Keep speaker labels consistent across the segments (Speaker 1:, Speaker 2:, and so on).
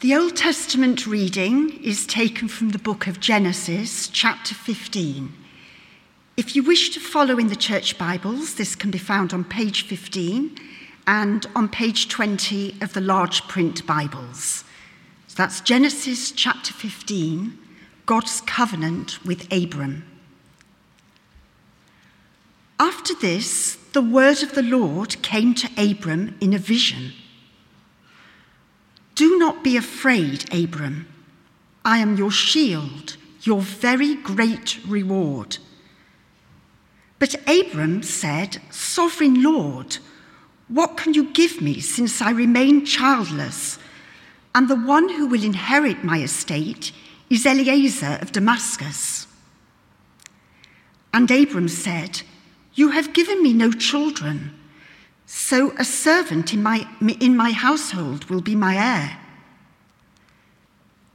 Speaker 1: The Old Testament reading is taken from the book of Genesis, chapter 15. If you wish to follow in the church Bibles, this can be found on page 15 and on page 20 of the large print Bibles. So that's Genesis chapter 15, God's covenant with Abram. After this, the word of the Lord came to Abram in a vision. Do not be afraid, Abram. I am your shield, your very great reward. But Abram said, Sovereign Lord, what can you give me since I remain childless? And the one who will inherit my estate is Eliezer of Damascus. And Abram said, You have given me no children, so a servant in my, in my household will be my heir.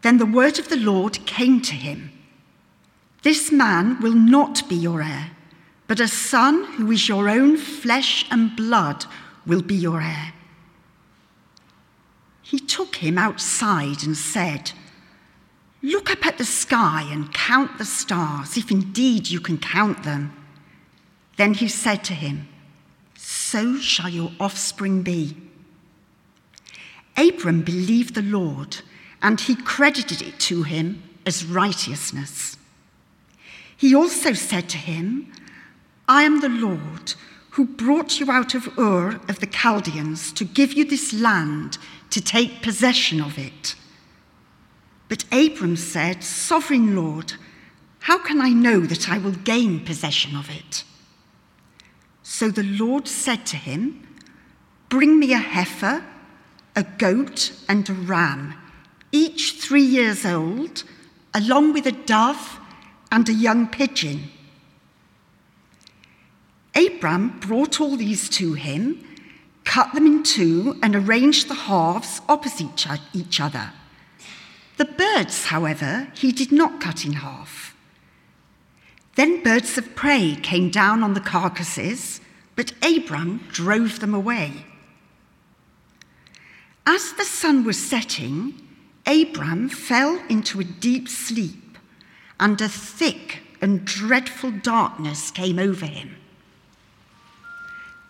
Speaker 1: Then the word of the Lord came to him This man will not be your heir, but a son who is your own flesh and blood will be your heir. He took him outside and said, Look up at the sky and count the stars, if indeed you can count them. Then he said to him, So shall your offspring be. Abram believed the Lord, and he credited it to him as righteousness. He also said to him, I am the Lord who brought you out of Ur of the Chaldeans to give you this land to take possession of it. But Abram said, Sovereign Lord, how can I know that I will gain possession of it? So the Lord said to him, Bring me a heifer, a goat, and a ram, each three years old, along with a dove and a young pigeon. Abram brought all these to him, cut them in two, and arranged the halves opposite each other. The birds, however, he did not cut in half. Then birds of prey came down on the carcasses, but Abram drove them away. As the sun was setting, Abram fell into a deep sleep, and a thick and dreadful darkness came over him.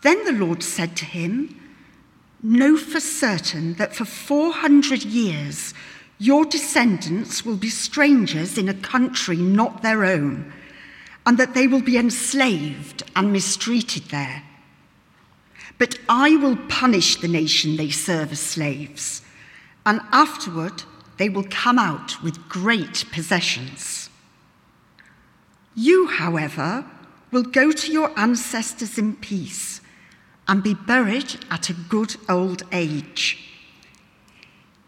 Speaker 1: Then the Lord said to him, Know for certain that for 400 years your descendants will be strangers in a country not their own, and that they will be enslaved and mistreated there. But I will punish the nation they serve as slaves, and afterward they will come out with great possessions. You, however, will go to your ancestors in peace and be buried at a good old age.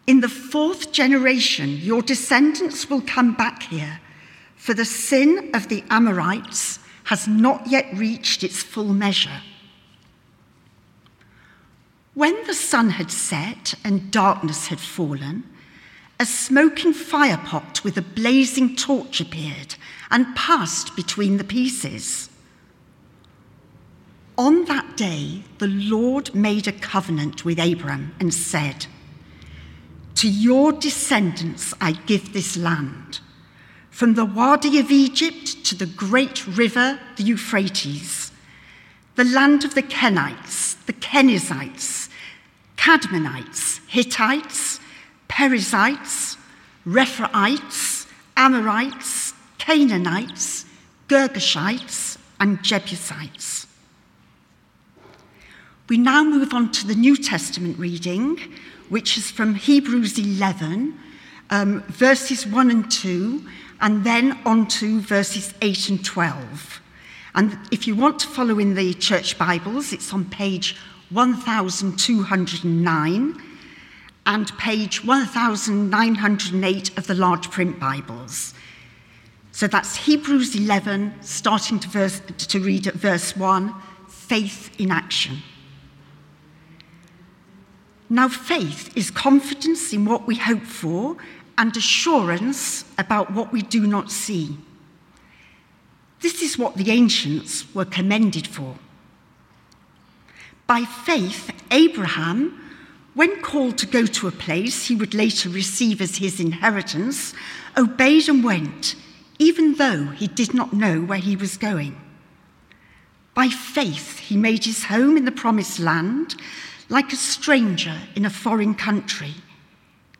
Speaker 1: In the fourth generation, your descendants will come back here, for the sin of the Amorites has not yet reached its full measure. When the sun had set and darkness had fallen, a smoking firepot with a blazing torch appeared and passed between the pieces. On that day, the Lord made a covenant with Abram and said, To your descendants I give this land, from the Wadi of Egypt to the great river, the Euphrates, the land of the Kenites, the Kenizzites, Cadmonites, Hittites, Perizzites, Rephaites, Amorites, Canaanites, Girgashites, and Jebusites. We now move on to the New Testament reading, which is from Hebrews 11, um, verses 1 and 2, and then on to verses 8 and 12. And if you want to follow in the church Bibles, it's on page 1209 and page 1908 of the large print Bibles. So that's Hebrews 11, starting to, verse, to read at verse 1 faith in action. Now, faith is confidence in what we hope for and assurance about what we do not see. This is what the ancients were commended for. By faith, Abraham, when called to go to a place he would later receive as his inheritance, obeyed and went, even though he did not know where he was going. By faith, he made his home in the promised land, like a stranger in a foreign country.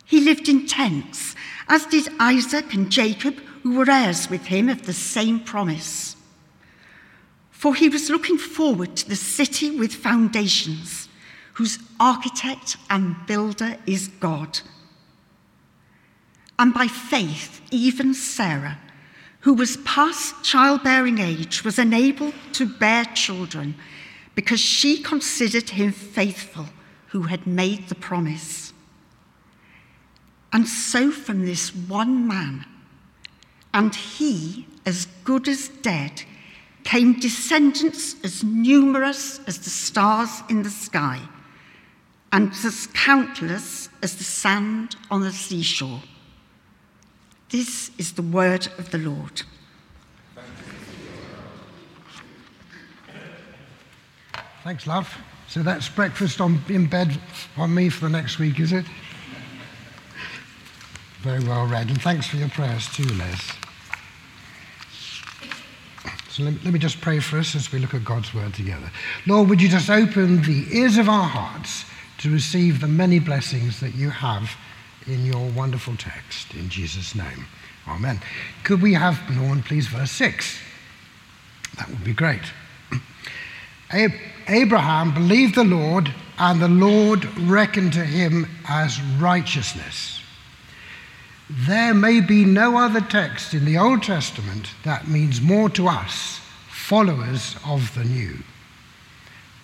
Speaker 1: He lived in tents, as did Isaac and Jacob, who were heirs with him of the same promise. For he was looking forward to the city with foundations whose architect and builder is God. And by faith, even Sarah, who was past childbearing age, was enabled to bear children because she considered him faithful who had made the promise. And so, from this one man, and he as good as dead, came descendants as numerous as the stars in the sky and as countless as the sand on the seashore. This is the word of the Lord.
Speaker 2: Thanks, love. So that's breakfast on, in bed on me for the next week, is it? Very well read. And thanks for your prayers too, Les. So let me, let me just pray for us as we look at God's word together. Lord, would you just open the ears of our hearts to receive the many blessings that you have in your wonderful text. In Jesus' name. Amen. Could we have, Norman, please, verse 6? That would be great. Abraham believed the Lord, and the Lord reckoned to him as righteousness. There may be no other text in the Old Testament that means more to us, followers of the New.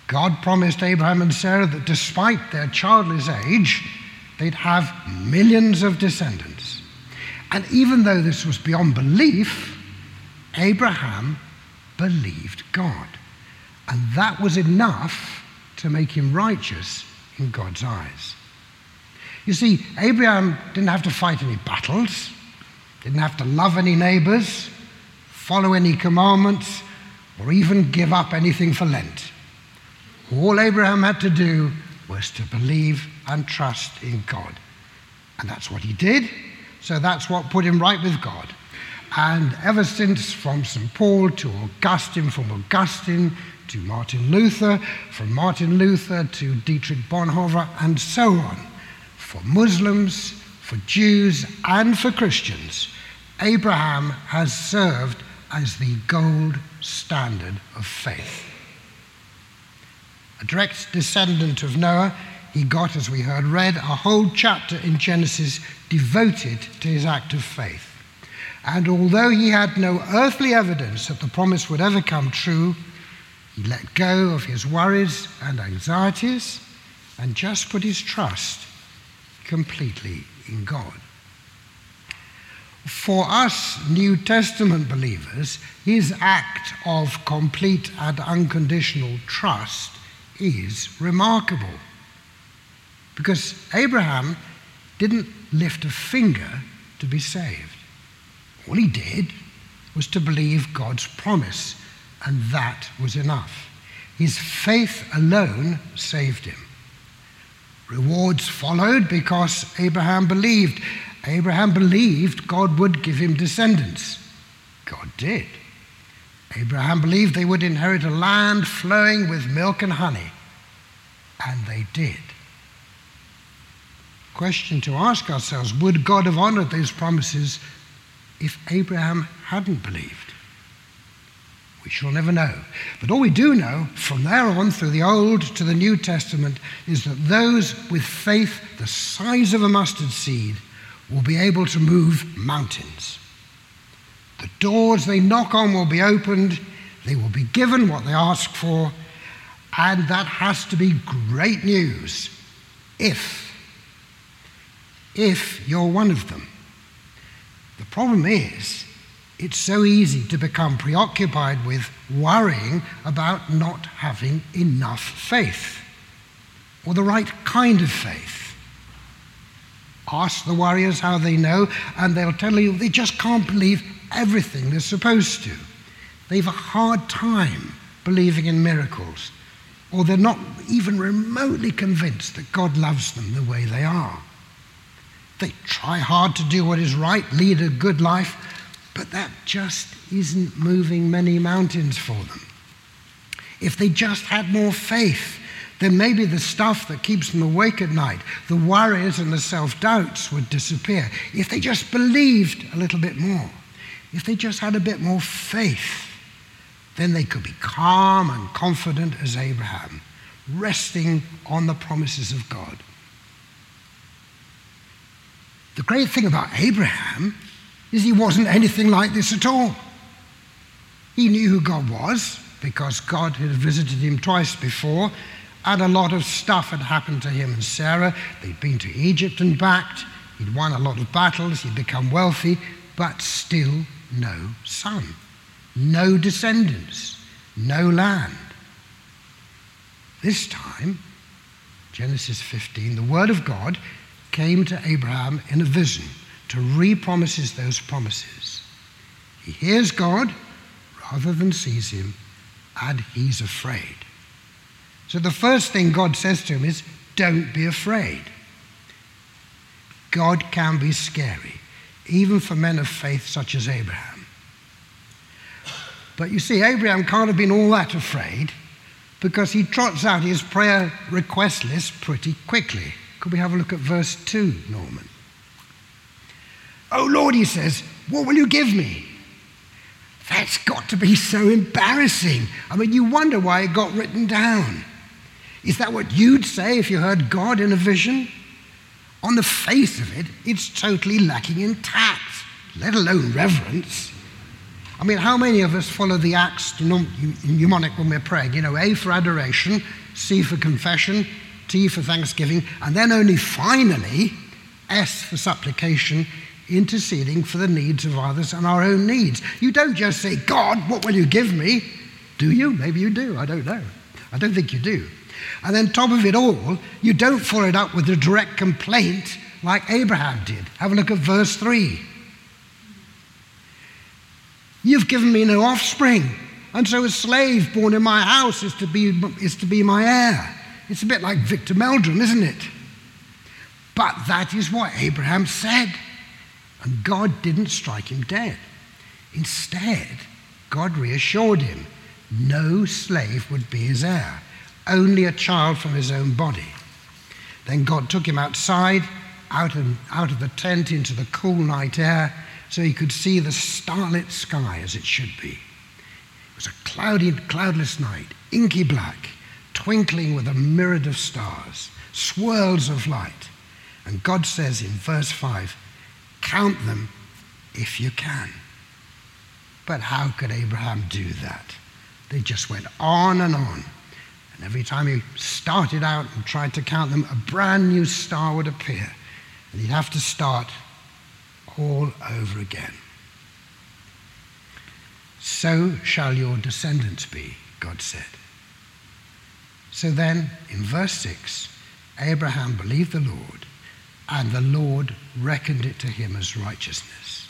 Speaker 2: God promised Abraham and Sarah that despite their childless age, they'd have millions of descendants. And even though this was beyond belief, Abraham believed God. And that was enough to make him righteous in God's eyes. You see, Abraham didn't have to fight any battles, didn't have to love any neighbors, follow any commandments, or even give up anything for Lent. All Abraham had to do was to believe and trust in God. And that's what he did. So that's what put him right with God. And ever since, from St. Paul to Augustine, from Augustine to Martin Luther, from Martin Luther to Dietrich Bonhoeffer, and so on, for Muslims, for Jews, and for Christians, Abraham has served as the gold standard of faith a direct descendant of Noah, he got, as we heard read, a whole chapter in Genesis devoted to his act of faith. And although he had no earthly evidence that the promise would ever come true, he let go of his worries and anxieties and just put his trust completely in God. For us New Testament believers, his act of complete and unconditional trust is remarkable. Because Abraham didn't lift a finger to be saved. All he did was to believe God's promise, and that was enough. His faith alone saved him. Rewards followed because Abraham believed. Abraham believed God would give him descendants. God did. Abraham believed they would inherit a land flowing with milk and honey, and they did. Question to ask ourselves would God have honored those promises if Abraham hadn't believed? We shall never know. But all we do know from there on through the Old to the New Testament is that those with faith the size of a mustard seed will be able to move mountains. The doors they knock on will be opened, they will be given what they ask for, and that has to be great news if, if you're one of them. The problem is, it's so easy to become preoccupied with worrying about not having enough faith or the right kind of faith. Ask the warriors how they know, and they'll tell you they just can't believe everything they're supposed to. They've a hard time believing in miracles. or they're not even remotely convinced that God loves them the way they are. They try hard to do what is right, lead a good life, but that just isn't moving many mountains for them. If they just had more faith, then maybe the stuff that keeps them awake at night, the worries and the self doubts would disappear. If they just believed a little bit more, if they just had a bit more faith, then they could be calm and confident as Abraham, resting on the promises of God. The great thing about Abraham is he wasn't anything like this at all. He knew who God was because God had visited him twice before and a lot of stuff had happened to him and Sarah. They'd been to Egypt and back. He'd won a lot of battles. He'd become wealthy, but still no son, no descendants, no land. This time, Genesis 15, the word of God came to Abraham in a vision to re-promises those promises. He hears God rather than sees him, and he's afraid. So the first thing God says to him is, Don't be afraid. God can be scary, even for men of faith such as Abraham. But you see, Abraham can't have been all that afraid because he trots out his prayer request list pretty quickly. Could we have a look at verse 2, Norman? Oh Lord, he says, what will you give me? That's got to be so embarrassing. I mean, you wonder why it got written down. Is that what you'd say if you heard God in a vision? On the face of it, it's totally lacking in tact, let alone reverence. I mean, how many of us follow the acts mnemonic when we're praying? You know, A for adoration, C for confession, T for thanksgiving, and then only finally S for supplication, interceding for the needs of others and our own needs. You don't just say, God, what will you give me? Do you? Maybe you do. I don't know. I don't think you do. And then, top of it all, you don't follow it up with a direct complaint like Abraham did. Have a look at verse 3. You've given me no offspring, and so a slave born in my house is to be, is to be my heir. It's a bit like Victor Meldrew, isn't it? But that is what Abraham said. And God didn't strike him dead. Instead, God reassured him no slave would be his heir only a child from his own body. Then God took him outside, out of, out of the tent into the cool night air, so he could see the starlit sky as it should be. It was a cloudy, cloudless night, inky black, twinkling with a myriad of stars, swirls of light. And God says in verse 5, Count them if you can. But how could Abraham do that? They just went on and on. And every time he started out and tried to count them, a brand new star would appear. And he'd have to start all over again. So shall your descendants be, God said. So then, in verse 6, Abraham believed the Lord, and the Lord reckoned it to him as righteousness.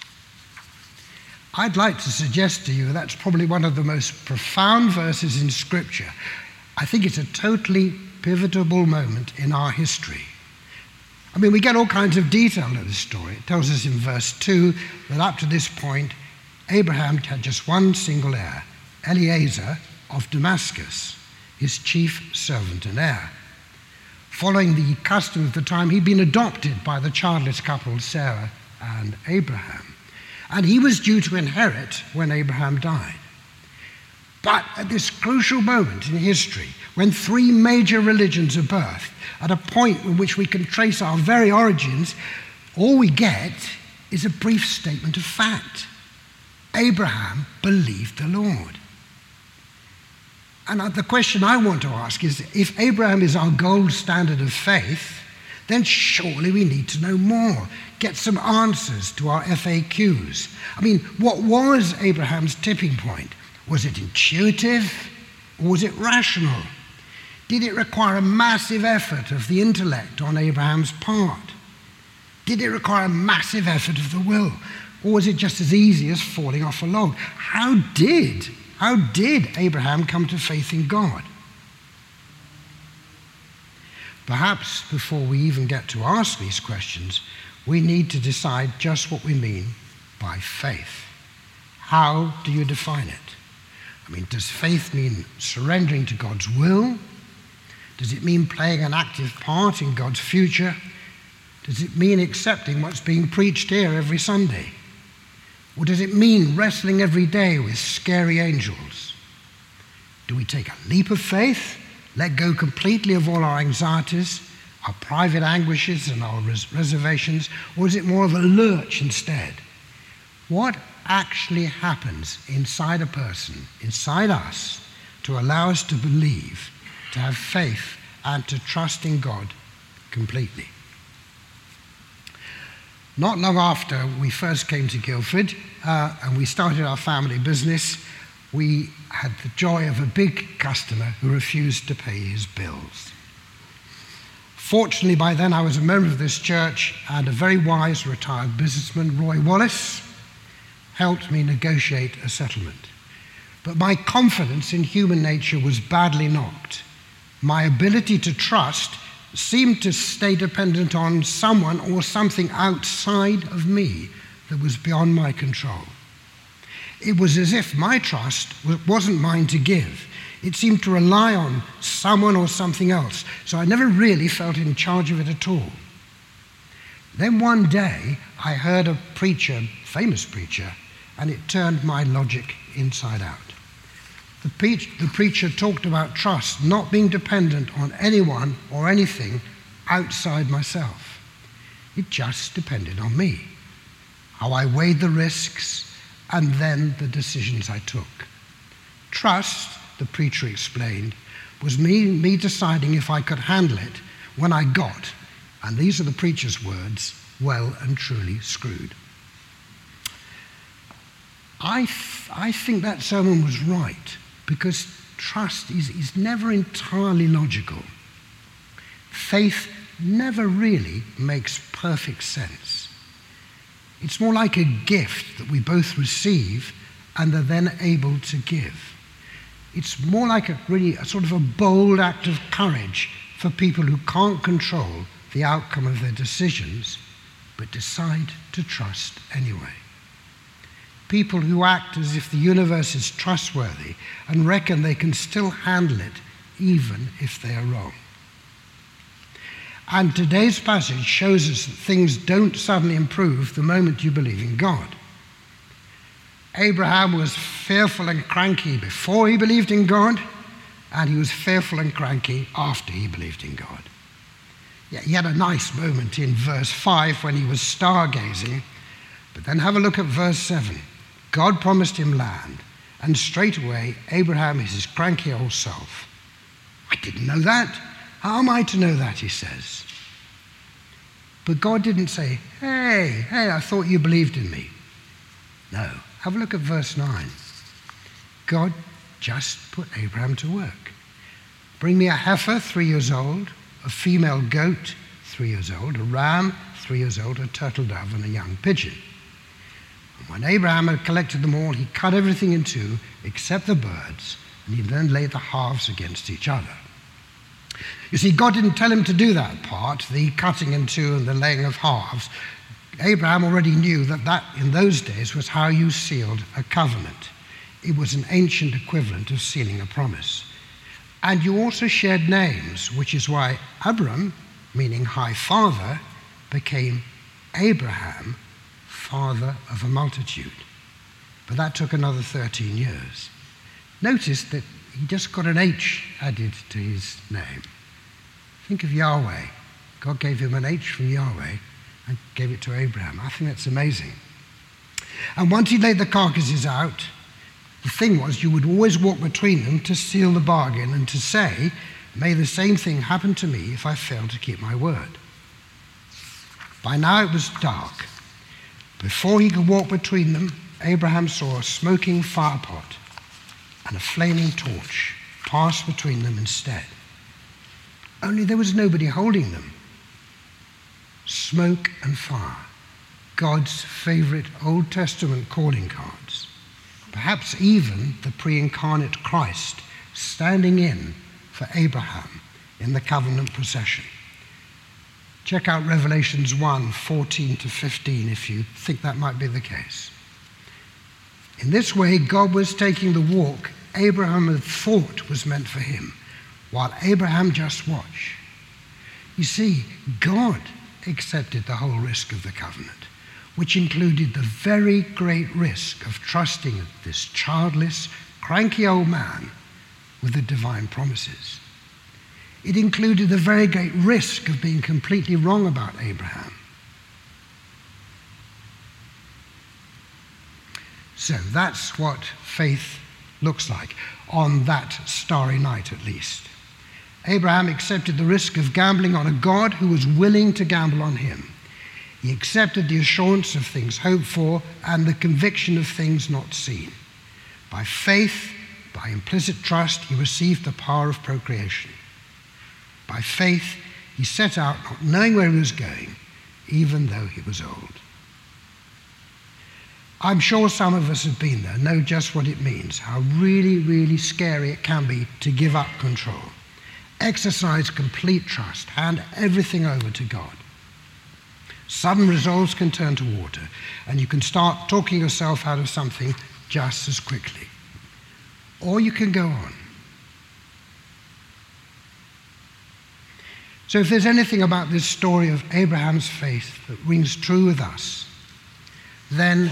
Speaker 2: I'd like to suggest to you that's probably one of the most profound verses in Scripture I think it's a totally pivotal moment in our history. I mean, we get all kinds of detail in this story. It tells us in verse 2 that up to this point, Abraham had just one single heir, Eliezer of Damascus, his chief servant and heir. Following the custom of the time, he'd been adopted by the childless couple Sarah and Abraham. And he was due to inherit when Abraham died. But at this crucial moment in history, when three major religions are birthed, at a point in which we can trace our very origins, all we get is a brief statement of fact. Abraham believed the Lord. And uh, the question I want to ask is if Abraham is our gold standard of faith, then surely we need to know more, get some answers to our FAQs. I mean, what was Abraham's tipping point? Was it intuitive or was it rational? Did it require a massive effort of the intellect on Abraham's part? Did it require a massive effort of the will? Or was it just as easy as falling off a log? How did, how did Abraham come to faith in God? Perhaps before we even get to ask these questions, we need to decide just what we mean by faith. How do you define it? I mean, does faith mean surrendering to God's will? Does it mean playing an active part in God's future? Does it mean accepting what's being preached here every Sunday? Or does it mean wrestling every day with scary angels? Do we take a leap of faith, let go completely of all our anxieties, our private anguishes, and our res- reservations, or is it more of a lurch instead? What actually happens inside a person, inside us, to allow us to believe, to have faith, and to trust in God completely? Not long after we first came to Guildford uh, and we started our family business, we had the joy of a big customer who refused to pay his bills. Fortunately, by then I was a member of this church, and a very wise retired businessman, Roy Wallace, helped me negotiate a settlement. But my confidence in human nature was badly knocked. My ability to trust seemed to stay dependent on someone or something outside of me that was beyond my control. It was as if my trust wasn't mine to give. It seemed to rely on someone or something else, so I never really felt in charge of it at all. Then one day, I heard a preacher, famous preacher, and it turned my logic inside out. The, the preacher talked about trust not being dependent on anyone or anything outside myself. It just depended on me, how I weighed the risks, and then the decisions I took. Trust, the preacher explained, was me, me deciding if I could handle it when I got, and these are the preacher's words, well and truly screwed. I, th- I think that sermon was right because trust is, is never entirely logical. Faith never really makes perfect sense. It's more like a gift that we both receive and are then able to give. It's more like a really a sort of a bold act of courage for people who can't control the outcome of their decisions but decide to trust anyway people who act as if the universe is trustworthy and reckon they can still handle it even if they are wrong. And today's passage shows us that things don't suddenly improve the moment you believe in God. Abraham was fearful and cranky before he believed in God, and he was fearful and cranky after he believed in God. Yeah, he had a nice moment in verse 5 when he was stargazing, but then have a look at verse 7. God promised him land, and straightway Abraham is his cranky old self. I didn't know that. How am I to know that? He says. But God didn't say, Hey, hey, I thought you believed in me. No. Have a look at verse 9. God just put Abraham to work. Bring me a heifer, three years old, a female goat, three years old, a ram, three years old, a turtle dove, and a young pigeon. When Abraham had collected them all, he cut everything in two except the birds, and he then laid the halves against each other. You see, God didn't tell him to do that part, the cutting in two and the laying of halves. Abraham already knew that that in those days was how you sealed a covenant. It was an ancient equivalent of sealing a promise. And you also shared names, which is why Abram, meaning high father, became Abraham, father of a multitude. But that took another 13 years. Notice that he just got an H added to his name. Think of Yahweh. God gave him an H from Yahweh and gave it to Abraham. I think that's amazing. And once he laid the carcasses out, the thing was you would always walk between them to seal the bargain and to say, May the same thing happen to me if I fail to keep my word. By now it was dark. Before he could walk between them, Abraham saw a smoking firepot and a flaming torch pass between them instead. Only there was nobody holding them. Smoke and fire, God's favorite Old Testament calling cards. Perhaps even the pre incarnate Christ standing in for Abraham in the covenant procession. Check out Revelations 1 14 to 15 if you think that might be the case. In this way, God was taking the walk Abraham had thought was meant for him, while Abraham just watched. You see, God accepted the whole risk of the covenant, which included the very great risk of trusting this childless, cranky old man with the divine promises. It included the very great risk of being completely wrong about Abraham. So that's what faith looks like, on that starry night at least. Abraham accepted the risk of gambling on a God who was willing to gamble on him. He accepted the assurance of things hoped for and the conviction of things not seen. By faith, by implicit trust, he received the power of procreation. By faith, he set out not knowing where he was going, even though he was old. I'm sure some of us have been there, know just what it means, how really, really scary it can be to give up control. Exercise complete trust, hand everything over to God. Sudden resolves can turn to water, and you can start talking yourself out of something just as quickly. Or you can go on. So, if there's anything about this story of Abraham's faith that rings true with us, then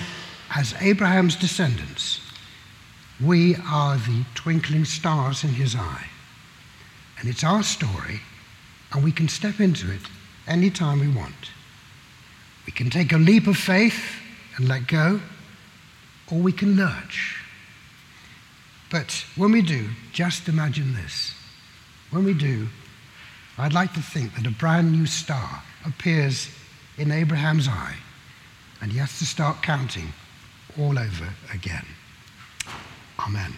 Speaker 2: as Abraham's descendants, we are the twinkling stars in his eye. And it's our story, and we can step into it anytime we want. We can take a leap of faith and let go, or we can lurch. But when we do, just imagine this. When we do, I'd like to think that a brand new star appears in Abraham's eye, and he has to start counting all over again. Amen.